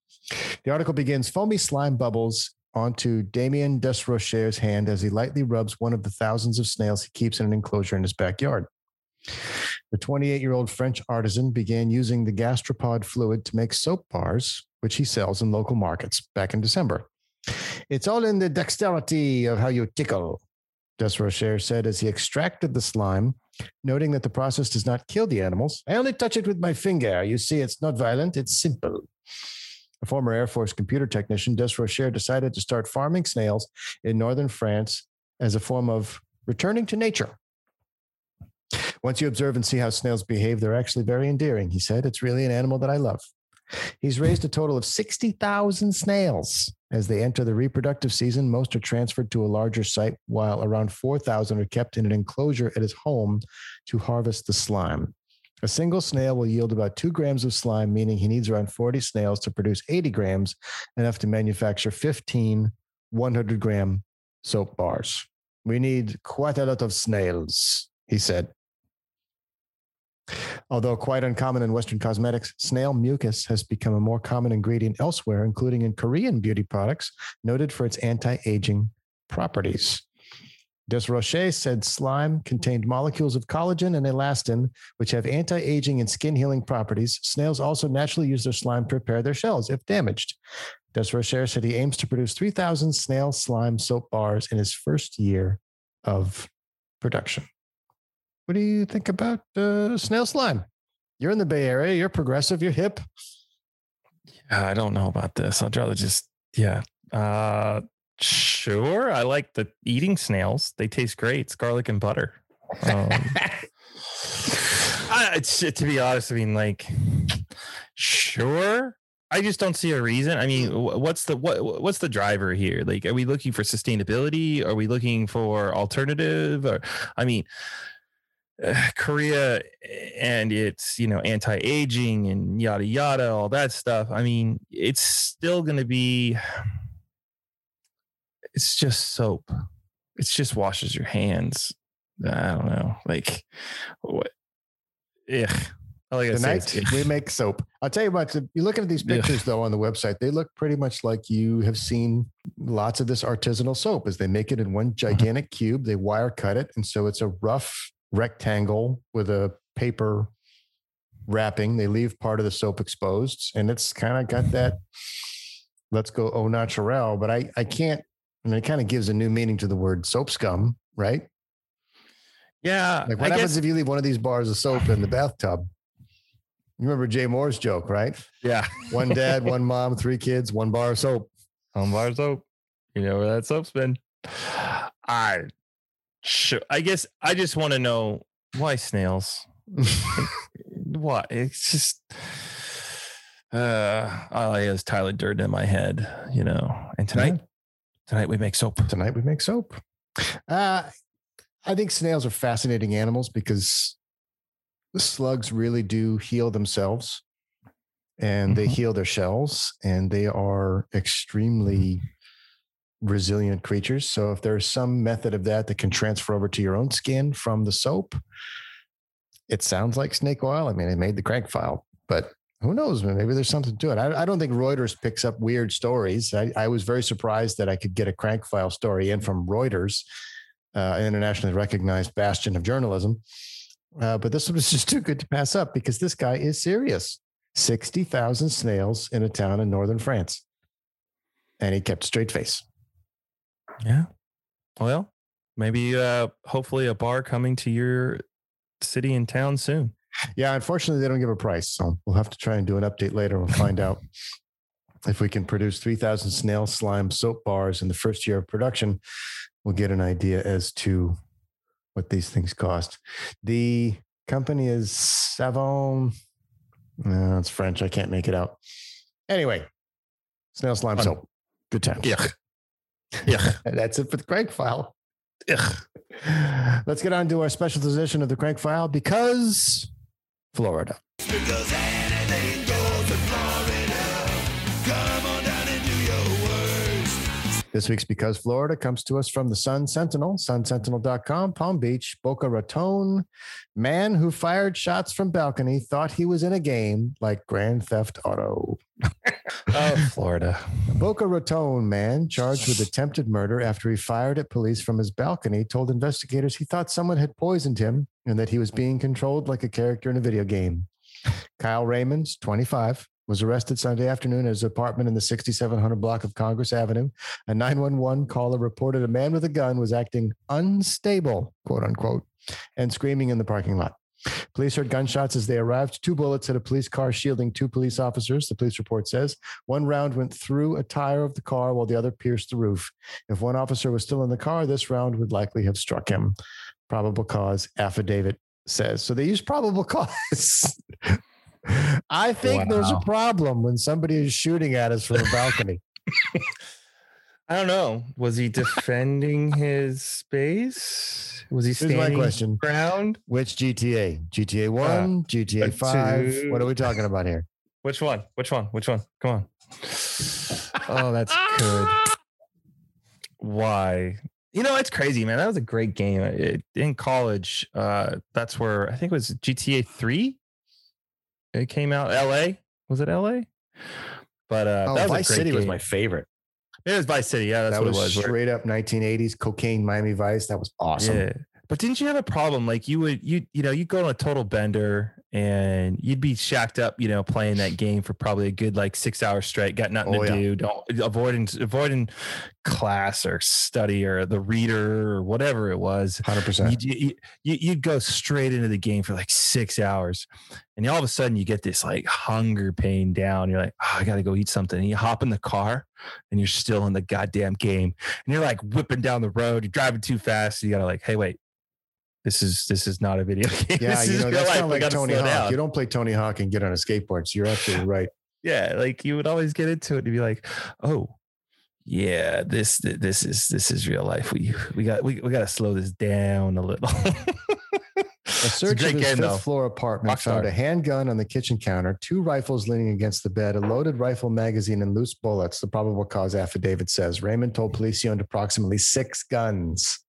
The article begins Foamy slime bubbles onto Damien Desrochers' hand as he lightly rubs one of the thousands of snails he keeps in an enclosure in his backyard. The 28 year old French artisan began using the gastropod fluid to make soap bars, which he sells in local markets back in December. It's all in the dexterity of how you tickle, Desrocher said as he extracted the slime, noting that the process does not kill the animals. I only touch it with my finger. You see, it's not violent, it's simple. A former Air Force computer technician, Desrocher decided to start farming snails in northern France as a form of returning to nature. Once you observe and see how snails behave, they're actually very endearing, he said. It's really an animal that I love. He's raised a total of 60,000 snails. As they enter the reproductive season, most are transferred to a larger site, while around 4,000 are kept in an enclosure at his home to harvest the slime. A single snail will yield about two grams of slime, meaning he needs around 40 snails to produce 80 grams, enough to manufacture 15 100 gram soap bars. We need quite a lot of snails, he said. Although quite uncommon in Western cosmetics, snail mucus has become a more common ingredient elsewhere, including in Korean beauty products, noted for its anti aging properties. Desrocher said slime contained molecules of collagen and elastin, which have anti aging and skin healing properties. Snails also naturally use their slime to repair their shells if damaged. Desrocher said he aims to produce 3,000 snail slime soap bars in his first year of production. What do you think about uh, snail slime? You're in the Bay Area. You're progressive. You're hip. Yeah, I don't know about this. I'd rather just yeah. Uh sure. I like the eating snails. They taste great. It's garlic and butter. Um, I, to be honest, I mean, like, sure. I just don't see a reason. I mean, what's the what what's the driver here? Like, are we looking for sustainability? Are we looking for alternative? Or, I mean, uh, Korea and it's you know anti-aging and yada yada, all that stuff. I mean, it's still going to be. It's just soap. It's just washes your hands. I don't know. Like what? Ugh. All I Tonight we make soap. I'll tell you what. You're looking at these pictures though on the website. They look pretty much like you have seen lots of this artisanal soap. As they make it in one gigantic cube, they wire cut it, and so it's a rough rectangle with a paper wrapping. They leave part of the soap exposed, and it's kind of got that. Let's go au naturel, but I I can't. And it kind of gives a new meaning to the word soap scum, right? yeah. Like, what I happens guess, if you leave one of these bars of soap in the bathtub? You remember Jay Mohr's joke, right? yeah. One dad, one mom, three kids, one bar of soap. One bar of soap. You know where that soap's been. I sure. I guess I just want to know why snails. what? It's just uh all I is Tyler Durden in my head, you know. And tonight, tonight we make soap. Tonight we make soap. Uh, I think snails are fascinating animals because the slugs really do heal themselves and they Mhm. heal their shells and they are extremely resilient creatures. So if there's some method of that that can transfer over to your own skin from the soap, it sounds like snake oil. I mean, it made the crank file, but who knows? Maybe there's something to it. I, I don't think Reuters picks up weird stories. I, I was very surprised that I could get a crank file story in from Reuters, uh, an internationally recognized bastion of journalism. Uh, but this was just too good to pass up because this guy is serious. 60,000 snails in a town in northern France. And he kept a straight face. Yeah. Well, maybe uh hopefully a bar coming to your city and town soon. Yeah, unfortunately, they don't give a price. So we'll have to try and do an update later and find out if we can produce 3,000 snail slime soap bars in the first year of production. We'll get an idea as to what these things cost. The company is Savon. No, it's French. I can't make it out. Anyway, snail slime Fun. soap. Good times. Yeah. Yeah. And that's it for the crank file. Ugh. Let's get on to our special edition of the crank file because Florida. This week's Because Florida comes to us from the Sun Sentinel, sunsentinel.com, Palm Beach, Boca Raton. Man who fired shots from balcony thought he was in a game like Grand Theft Auto. Oh, Florida. Boca Raton man charged with attempted murder after he fired at police from his balcony told investigators he thought someone had poisoned him and that he was being controlled like a character in a video game. Kyle Raymonds, 25, was arrested Sunday afternoon at his apartment in the 6700 block of Congress Avenue. A 911 caller reported a man with a gun was acting unstable, quote unquote, and screaming in the parking lot. Police heard gunshots as they arrived. Two bullets hit a police car, shielding two police officers, the police report says. One round went through a tire of the car while the other pierced the roof. If one officer was still in the car, this round would likely have struck him. Probable cause affidavit says. So they use probable cause. I think there's a problem when somebody is shooting at us from a balcony. I don't know. Was he defending his space? Was he Here's my standing question. ground? Which GTA? GTA 1, GTA uh, 5? two. What are we talking about here? Which one? Which one? Which one? Come on. Oh, that's good. Why? You know, it's crazy, man. That was a great game. It, in college, uh, that's where I think it was GTA 3. It came out. LA. Was it LA? But uh Oh, that was Vice a great City was my favorite. It was Vice City. Yeah, that's that what was, it was. straight up 1980s cocaine Miami Vice. That was awesome. Yeah. But didn't you have a problem? Like you would you you know, you go on a total bender and you'd be shacked up, you know, playing that game for probably a good like six hours straight, got nothing Oh, to yeah. do, don't avoiding avoiding class or study or the reader or whatever it was. 100%. You'd, you, you'd go straight into the game for like six hours. And all of a sudden you get this like hunger pain down. You're like, oh, I got to go eat something. And you hop in the car and you're still in the goddamn game. And you're like whipping down the road. You're driving too fast. You got to like, hey, wait, this is this is not a video game. Yeah, This you know, that's life. kind like Tony Hawk. down. You don't play Tony Hawk and get on a skateboard. So you're absolutely right. Yeah, like you would always get into it and be like, oh, yeah, this this is this is real life. We we got we, we got to slow this down a little. A search of his fifth floor apartment Rockstar. found a handgun on the kitchen counter, two rifles leaning against the bed, a loaded rifle magazine, and loose bullets. The probable cause affidavit says Raymond told police he owned approximately six guns.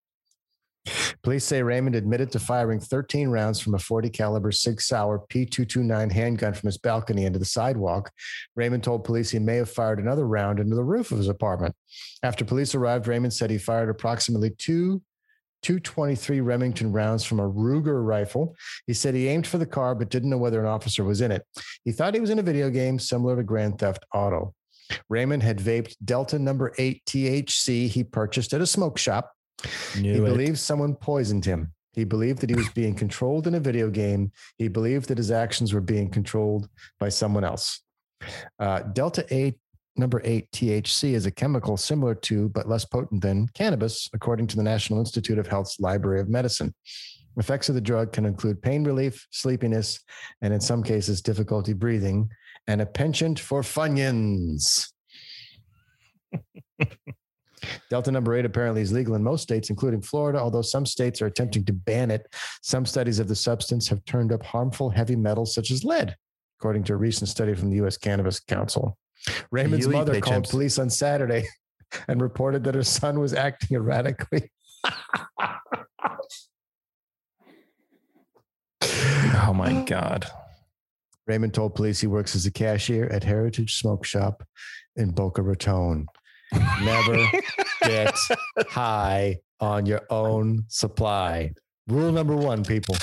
Police say Raymond admitted to firing 13 rounds from a 40 caliber Sig Sauer P229 handgun from his balcony into the sidewalk. Raymond told police he may have fired another round into the roof of his apartment. After police arrived, Raymond said he fired approximately two 223 Remington rounds from a Ruger rifle. He said he aimed for the car but didn't know whether an officer was in it. He thought he was in a video game similar to Grand Theft Auto. Raymond had vaped Delta number 8 THC he purchased at a smoke shop. Knew he it. believes someone poisoned him. He believed that he was being controlled in a video game. He believed that his actions were being controlled by someone else. Uh, Delta 8 number 8 THC is a chemical similar to but less potent than cannabis, according to the National Institute of Health's Library of Medicine. Effects of the drug can include pain relief, sleepiness, and in some cases, difficulty breathing, and a penchant for Funyuns. Delta number eight apparently is legal in most states, including Florida, although some states are attempting to ban it. Some studies of the substance have turned up harmful heavy metals such as lead, according to a recent study from the U.S. Cannabis Council. Raymond's You mother called chimps. police on Saturday and reported that her son was acting erratically. Oh my god. Raymond told police he works as a cashier at Heritage Smoke Shop in Boca Raton. Never get high on your own supply. Rule number one, people.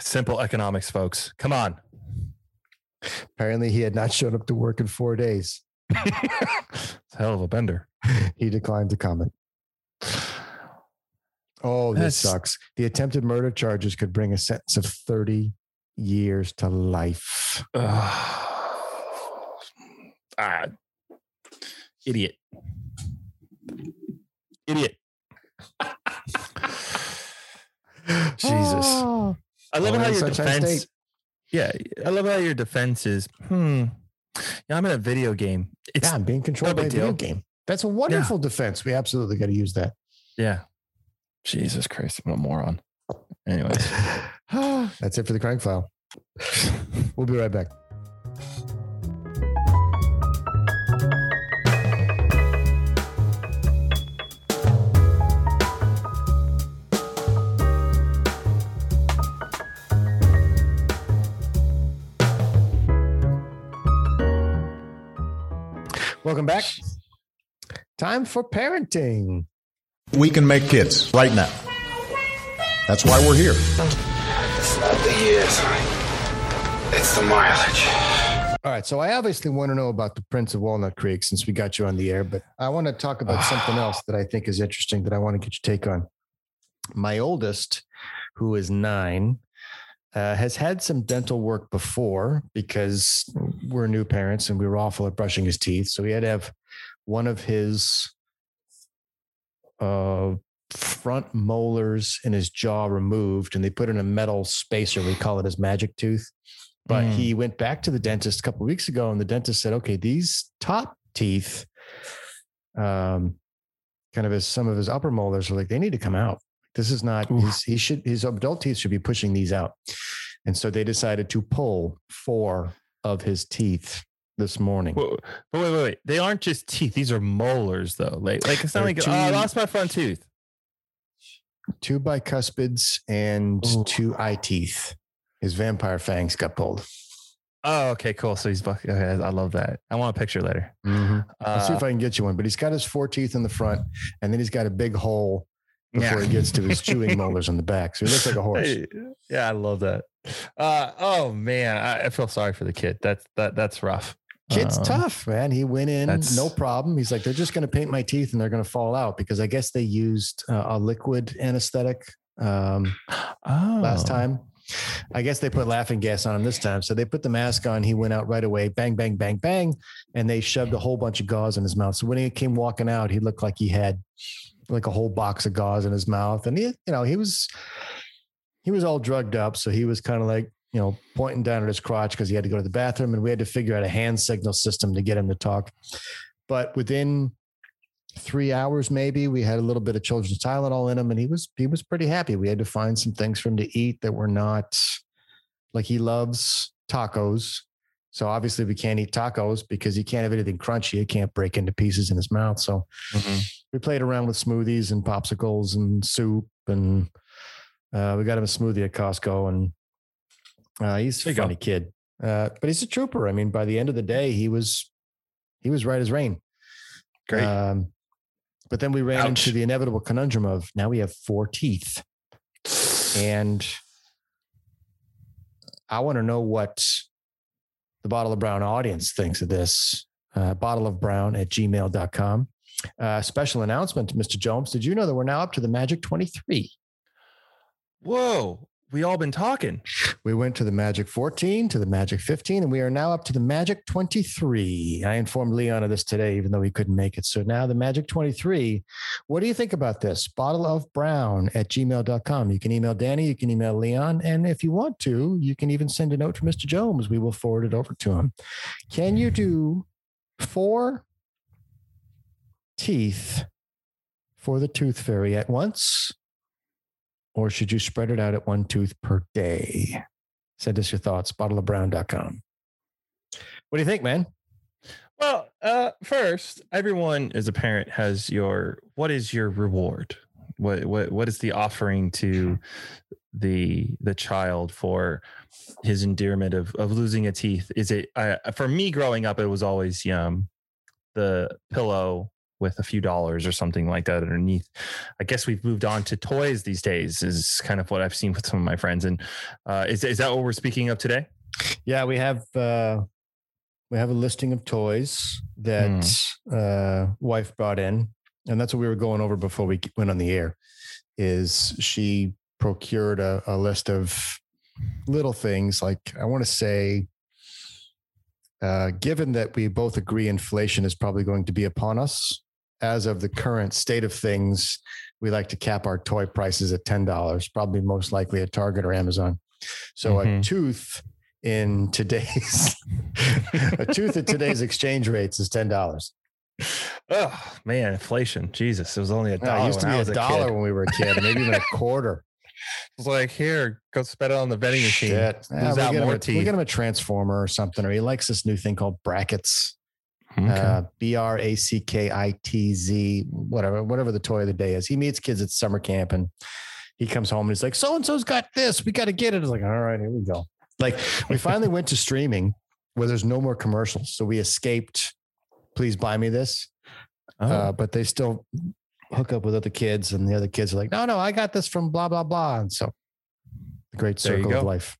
Simple economics, folks. Come on. Apparently, he had not shown up to work in four days. Hell of a bender. He declined to comment. Oh, this That's- sucks. The attempted murder charges could bring a sentence of 30 years to life. ah, idiot. Idiot. Jesus. Oh. I love Only how your defense. State. Yeah, I love how your defense is. Hmm. Yeah, I'm in a video game. It's yeah, I'm being controlled no by a video game. That's a wonderful defense. We absolutely got to use that. yeah. Jesus Christ, I'm a moron. Anyways, That's it for the crank file. We'll be right back. Welcome back. Time for parenting. We can make kids right now. That's why we're here. It's not the years, it's the mileage. All right. So I obviously want to know about the Prince of Walnut Creek since we got you on the air, but I want to talk about ah. something else that I think is interesting that I want to get your take on. My oldest, who is nine, uh, has had some dental work before because we're new parents and we were awful at brushing his teeth. So he had to have one of his uh, front molars in his jaw removed and they put in a metal spacer. We call it his magic tooth. But Mm. he went back to the dentist a couple of weeks ago, and the dentist said, "Okay, these top teeth, um, kind of as some of his upper molars are like they need to come out. This is not. His, he should his adult teeth should be pushing these out." And so they decided to pull four of his teeth this morning. But wait, wait, wait. They aren't just teeth. These are molars, though. Like, like it's not They're like oh, I lost my front tooth. Two bicuspids and Ooh. two eye teeth. His vampire fangs got pulled. Oh, okay, cool. So he's buck- okay. I love that. I want a picture later. I'll see Uh, if I can get you one. But he's got his four teeth in the front, and then he's got a big hole before Yeah. he gets to his chewing molars on the back. So he looks like a horse. Yeah, I love that. Uh, oh man, I, I feel sorry for the kid. That's that that's rough. Kid's Um, tough, man. He went in, no problem. He's like, they're just going to paint my teeth and they're going to fall out because I guess they used uh, a liquid anesthetic um, Oh, last time. I guess they put laughing gas on him this time. So they put the mask on. He went out right away, bang, bang, bang, bang. And they shoved a whole bunch of gauze in his mouth. So when he came walking out, he looked like he had like a whole box of gauze in his mouth. And he, you know, he was, he was all drugged up. So he was kind of like, you know, pointing down at his crotch because he had to go to the bathroom and we had to figure out a hand signal system to get him to talk. But within three hours, maybe we had a little bit of children's Tylenol in him and he was, he was pretty happy. We had to find some things for him to eat that were not like he loves tacos. So obviously we can't eat tacos because he can't have anything crunchy. It can't break into pieces in his mouth. So Mhm. We played around with smoothies and popsicles and soup, and uh, we got him a smoothie at Costco, and uh, he's a you go. funny kid, uh, but he's a trooper. I mean, by the end of the day, he was he was right as rain. Great. Um, but then we ran Ouch. into the inevitable conundrum of now we have four teeth. And I want to know what the Bottle of Brown audience thinks of this. Uh, bottle of Brown at gmail.com. Uh, special announcement, Mr. Jones. Did you know that we're now up to the Magic 23? Whoa, we all been talking. We went to the Magic 14, to the Magic 15, and we are now up to the Magic 23. I informed Leon of this today, even though he couldn't make it. So now the Magic 23. What do you think about this? Bottle of Brown at gmail.com. You can email Danny, you can email Leon, and if you want to, you can even send a note to Mr. Jones. We will forward it over to him. Can you do four teeth for the tooth fairy at once? Or should you spread it out at one tooth per day? Send us your thoughts, bottleofbrown.com. What do you think, man? Well, uh, first, everyone as a parent has your what is your reward? What what what is the offering to the the child for his endearment of of losing a teeth? Is it for me growing up? It was always um the pillow with a few dollars or something like that underneath. I guess we've moved on to toys these days. Is kind of what I've seen with some of my friends. And uh, is is that what we're speaking of today? Yeah, we have uh we have a listing of toys that uh wife brought in. And that's what we were going over before we went on the air. Is she procured a, a list of little things like I want to say uh, given that we both agree inflation is probably going to be upon us, as of the current state of things, we like to cap our toy prices at $10, probably most likely at Target or Amazon. So a Mhm. tooth in today's a tooth at today's exchange rates is $10. Oh man, inflation! Jesus, it was only a dollar. it used to be a dollar when we were a kid, maybe even a quarter. It's like, here, go spend it on the vending machine. Shit. Yeah, we out get him more a, we get him a transformer or something, or he likes this new thing called brackets. Okay. uh, B R A C K I T Z, whatever, whatever the toy of the day is. He meets kids at summer camp and he comes home and he's like, so and so's got this. We got to get it. It's like, all right, here we go. Like, we finally went to streaming where there's no more commercials. So we escaped, please buy me this. Oh. Uh, but they still hook up with other kids, and the other kids are like, no, no, I got this from blah, blah, blah. And so the great circle of life.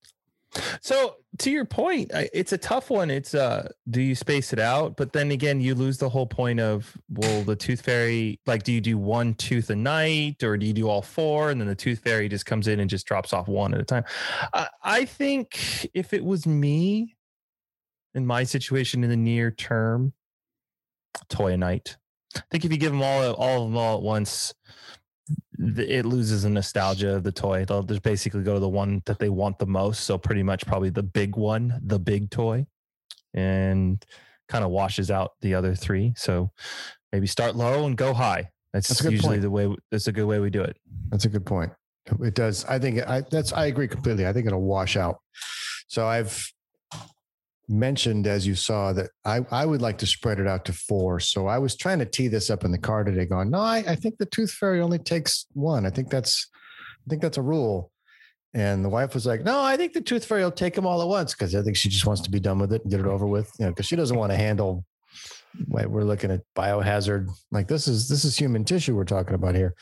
So to your point, it's a tough one. It's uh, do you space it out? But then again, you lose the whole point of well, the tooth fairy. Like, do you do one tooth a night, or do you do all four, and then the tooth fairy just comes in and just drops off one at a time? I, I think if it was me, in my situation in the near term, toy a night. I think if you give them all all of them all at once, it loses the nostalgia of the toy. They'll just basically go to the one that they want the most. So pretty much probably the big one, the big toy, and kind of washes out the other three. So maybe start low and go high. That's, That's usually point. the way. That's a good way we do it. That's a good point. It does. I think I that's I agree completely. I think it'll wash out. So I've mentioned as you saw that I, I would like to spread it out to four. So I was trying to tee this up in the car today, going, no, I, I think the tooth fairy only takes one. I think that's I think that's a rule. And the wife was like, no, I think the tooth fairy will take them all at once because I think she just wants to be done with it and get it over with. You know, because she doesn't want to handle we're looking at biohazard. Like this is this is human tissue we're talking about here.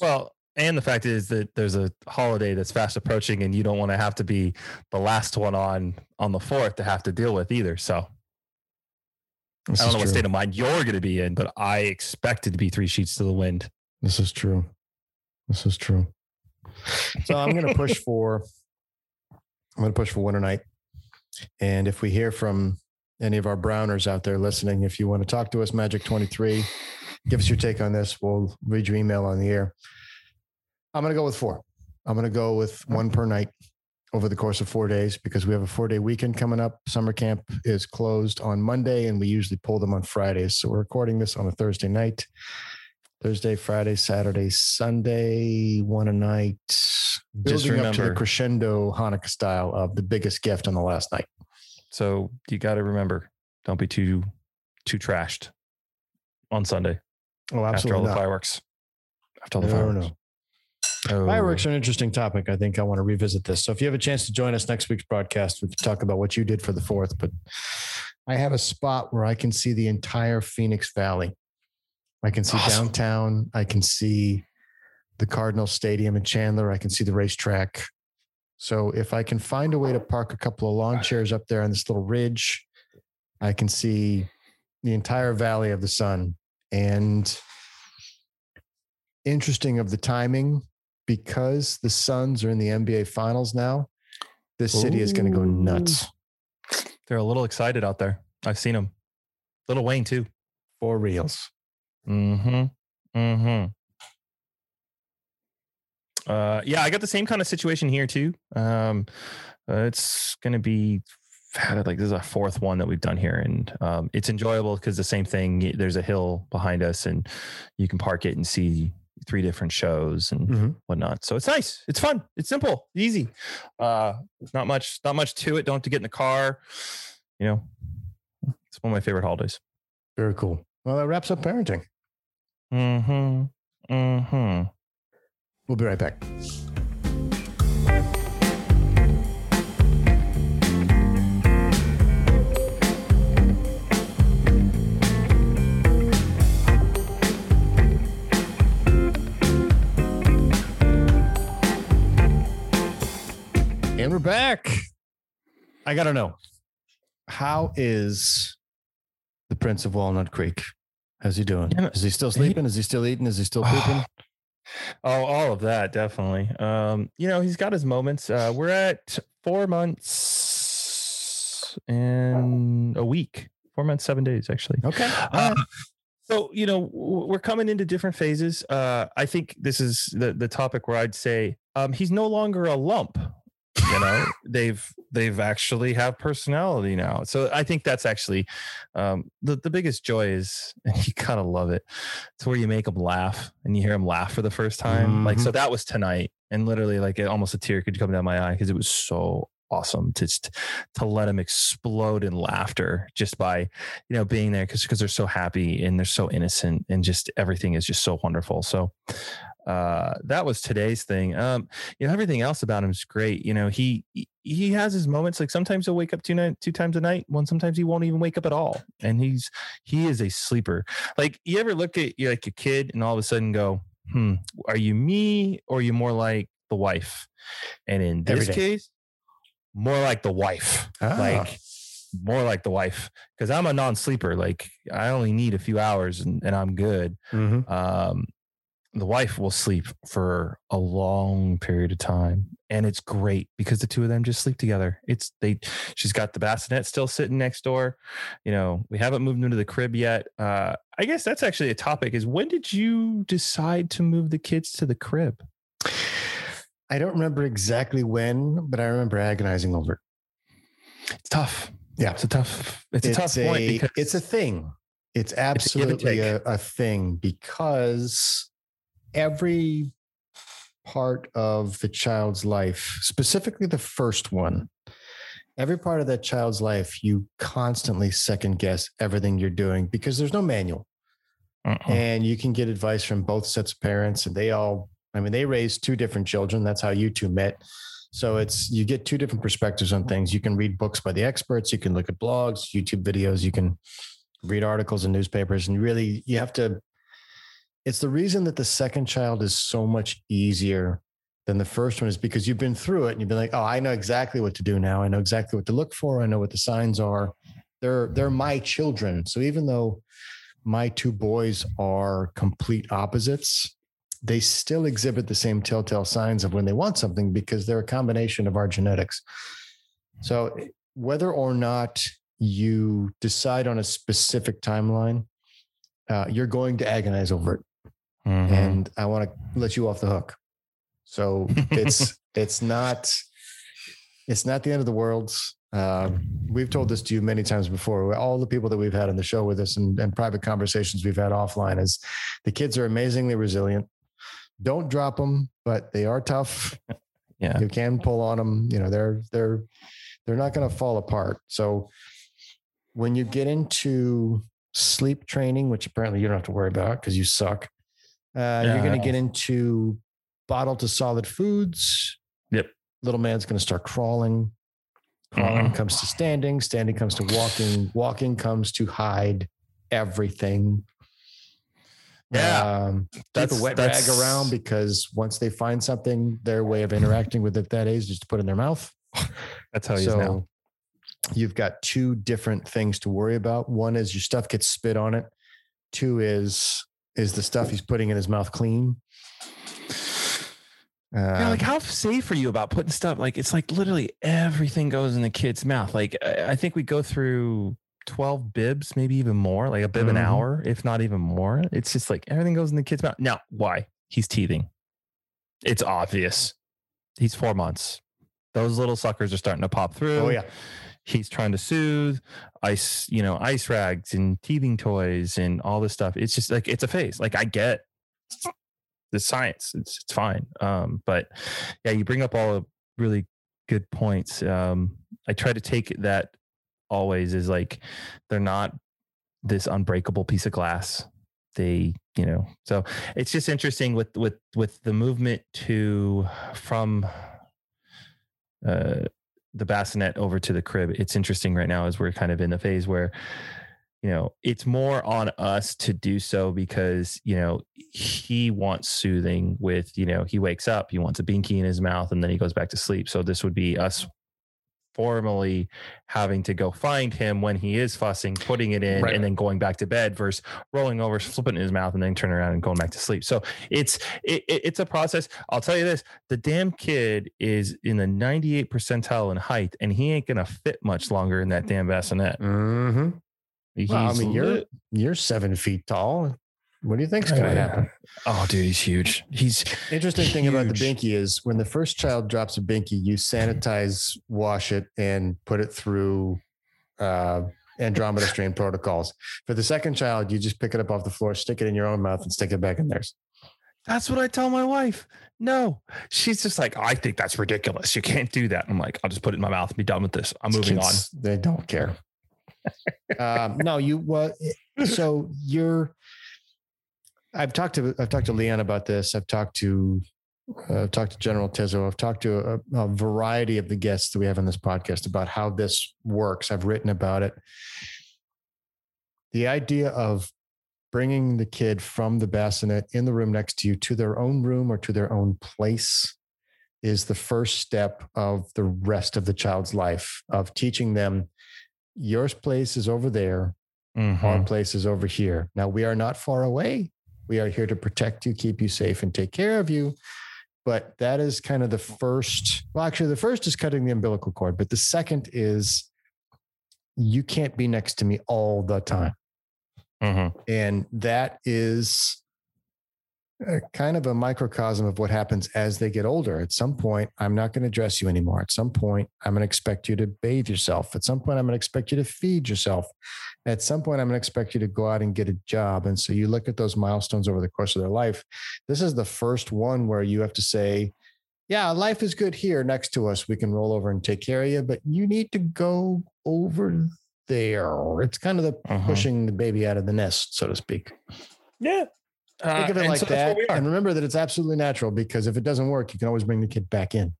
Well, and the fact is that there's a holiday that's fast approaching, and you don't want to have to be the last one on on the fourth to have to deal with either. So This I don't know what state of mind you're going to be in, but I expect it to be three sheets to the wind. This is true. This is true. So I'm going to push for. I'm going to push for winter night, and if we hear from any of our Browners out there listening, if you want to talk to us, Magic Twenty Three, give us your take on this. We'll read your email on the air. I'm going to go with four. I'm going to go with one per night over the course of four days because we have a four day weekend coming up. Summer camp is closed on Monday, and we usually pull them on Fridays. So we're recording this on a Thursday night. Thursday, Friday, Saturday, Sunday, one a night. Building up to the crescendo Hanukkah style of the biggest gift on the last night. So you got to remember, don't be too too trashed on Sunday. Oh, absolutely. after all absolutely the not. fireworks. After all the No, fireworks. no. Oh. Fireworks are an interesting topic. I think I want to revisit this. So if you have a chance to join us next week's broadcast, we can talk about what you did for the fourth. But I have a spot where I can see the entire Phoenix Valley. I can see Awesome. downtown. I can see the Cardinal Stadium in Chandler. I can see the racetrack. So if I can find a way to park a couple of lawn chairs up there on this little ridge, I can see the entire Valley of the Sun. And interesting of the timing because the Suns are in the NBA Finals now. This city is going to go nuts They're a little excited out there. I've seen them. Little Wayne too. for reals. Mm-hmm. Mm-hmm. Uh, yeah, I got the same kind of situation here too. Um, uh, it's gonna be like this is our fourth one that we've done here, and um, it's enjoyable because the same thing. There's a hill behind us, and you can park it and see three different shows and Mhm. whatnot. So it's nice. It's fun. It's simple. Easy. Uh, it's not much. Not much to it. Don't have to get in the car. You know, it's one of my favorite holidays. Very cool. Well, that wraps up parenting. Mm-hmm. Mm-hmm. We'll be right back. And we're back. I got to know how is the Prince of Walnut Creek? How's he doing? Is he still sleeping? Is he still eating? Is he still pooping? Oh, all of that, definitely. Um, you know, he's got his moments. Uh, we're at four months and a week, four months, seven days, actually. Okay. Uh, so you know we're coming into different phases. Uh, I think this is the the topic where I'd say um, he's no longer a lump. You know, they've they've actually have personality now. So I think that's actually um, the the biggest joy is, and you kind of love it. It's where you make them laugh and you hear them laugh for the first time. Like so, that was tonight, and literally, like it, almost a tear could come down my eye because it was so awesome to just to let them explode in laughter just by you know being there because because they're so happy and they're so innocent and just everything is just so wonderful so uh that was today's thing um you know everything else about him is great you know he he- has his moments like sometimes he'll wake up two night two times a night one sometimes he won't even wake up at all and he's he is a sleeper like you ever look at you like a kid and all of a sudden go hmm are you me or are you more like the wife and in this case more like the wife Ah. like more like the wife because i'm a non-sleeper like i only need a few hours and, and i'm good Mhm. um the wife will sleep for a long period of time and it's great because the two of them just sleep together it's they she's got the bassinet still sitting next door you know we haven't moved into the crib yet uh i guess that's actually a topic is when did you decide to move the kids to the crib I don't remember exactly when, but I remember agonizing over it. it's tough Yeah. it's a tough it's, a tough point because it's a thing. It's give and absolutely a, a thing because every part of the child's life, specifically the first one, every part of that child's life, you constantly second guess everything you're doing because there's no manual. Uh-uh. and you can get advice from both sets of parents and they all i mean they raised two different children. That's how you two met. So it's you get two different perspectives on things. You can read books by the experts. You can look at blogs youtube videos. You can read articles in newspapers. And really you have to it's the reason that the second child is so much easier than the first one is because you've been through it and you've been like oh i know exactly what to do now i know exactly what to look for i know what the signs are they're they're my children so even though my two boys are complete opposites, they still exhibit the same telltale signs of when they want something because they're a combination of our genetics. So, whether or not you decide on a specific timeline, uh, you're going to agonize over it. Mhm. And I want to let you off the hook. So it's it's not it's not the end of the world. Um, we've told this to you many times before. All the people that we've had on the show with us and, and private conversations we've had offline is the kids are amazingly resilient. Don't drop them, but they are tough. yeah You can pull on them. You know, they're they're they're not going to fall apart. So when you get into sleep training, which apparently you don't have to worry about because you suck. Uh, You're going to get into bottle to solid foods. Yep. Little man's going to start crawling. Crawling Mhm. comes to standing. Standing comes to walking. Walking comes to hide everything. Yeah. Um, keep a wet that's- rag around because once they find something, their way of interacting with it at that age is to put it in their mouth. That's how he is now. you've got two different things to worry about. One is your stuff gets spit on it. Two is is the stuff he's putting in his mouth clean. Yeah, Uh, like how safe are you about putting stuff? Like it's like literally everything goes in the kid's mouth. Like I I think we go through 12 bibs, maybe even more, like a bib an Mhm. hour, if not even more. It's just like everything goes in the kid's mouth. Now, why? He's teething. It's obvious. He's four months. Those little suckers are starting to pop through. oh yeah, He's trying to soothe ice, you know, ice rags and teething toys and all this stuff. It's just like it's a phase. Like I get the science. It's it's fine. Um, but yeah, you bring up all the really good points. Um, I try to take that always is like they're not this unbreakable piece of glass. They, you know, so it's just interesting with with with the movement to from uh the bassinet over to the crib. It's interesting right now as we're kind of in the phase where you know it's more on us to do so because you know he wants soothing with you know he wakes up he wants a binky in his mouth and then he goes back to sleep so this would be us formally having to go find him when he is fussing putting it in Right. and then going back to bed versus rolling over flipping in his mouth and then turning around and going back to sleep so it's it, it- it's a process i'll tell you this the damn kid is in the 98 percentile in height and he ain't gonna fit much longer in that damn bassinet hmm Well, I mean, you're lit. you're seven feet tall. What do you think's going to happen? Oh, dude, he's huge. He's Interesting thing about the binky is when the first child drops a binky, you sanitize, wash it, and put it through uh, Andromeda strain protocols. For the second child, you just pick it up off the floor, stick it in your own mouth, and stick it back in theirs. That's what I tell my wife. No, she's just like, I think that's ridiculous. You can't do that. I'm like, I'll just put it in my mouth and be done with this. I'm moving on. They don't care. um, no, you well, so you're. I've talked to I've talked to Leon about this. I've talked to uh, I've talked to General Tizzo. I've talked to a, a variety of the guests that we have on this podcast about how this works. I've written about it. The idea of bringing the kid from the bassinet in the room next to you to their own room or to their own place is the first step of the rest of the child's life of teaching them your place is over there Mhm. our place is over here now we are not far away we are here to protect you keep you safe and take care of you but that is kind of the first well actually the first is cutting the umbilical cord but the second is you can't be next to me all the time Mhm. and that is kind of a microcosm of what happens as they get older. At some point, I'm not going to dress you anymore. At some point, I'm going to expect you to bathe yourself. At some point, I'm going to expect you to feed yourself. At some point, I'm going to expect you to go out and get a job. And so you look at those milestones over the course of their life. This is the first one where you have to say, yeah, life is good here next to us. We can roll over and take care of you, but you need to go over there. It's kind of the Mhm. pushing the baby out of the nest, so to speak. Yeah. Think Uh, of it like so that. where we are. And remember that it's absolutely natural because if it doesn't work, you can always bring the kid back in.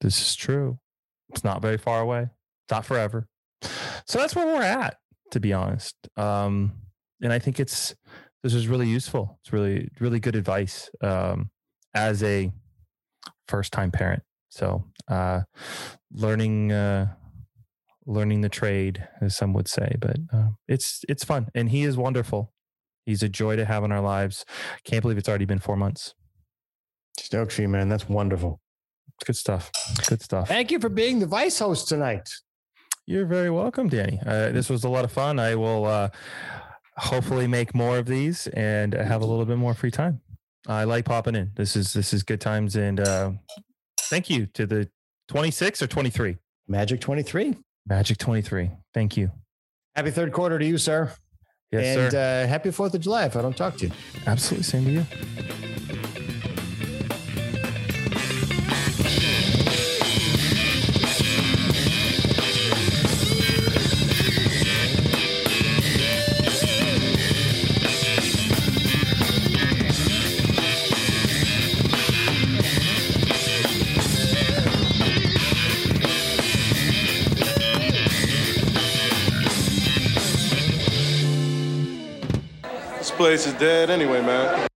This is true. It's not very far away. Not forever. So that's where we're at, to be honest. Um, and I think it's this is really useful. It's really, really good advice um, as a first time parent. So uh, learning uh, learning the trade, as some would say, but uh, it's it's fun, and he is wonderful. He's a joy to have in our lives. Can't believe it's already been four months. Stoked for you, man. That's wonderful. It's good stuff. Good stuff. Thank you for being the vice host tonight. You're very welcome, Danny. Uh, this was a lot of fun. I will uh, hopefully make more of these and have a little bit more free time. I like popping in. This is this is good times, and uh, thank you to the 26 or 23 Magic 23. Magic 23. Thank you. Happy third quarter to you, sir. Yes, and sir. Uh, happy 4th of July if I don't talk to you. Absolutely. Same to you. Place is dead anyway, man.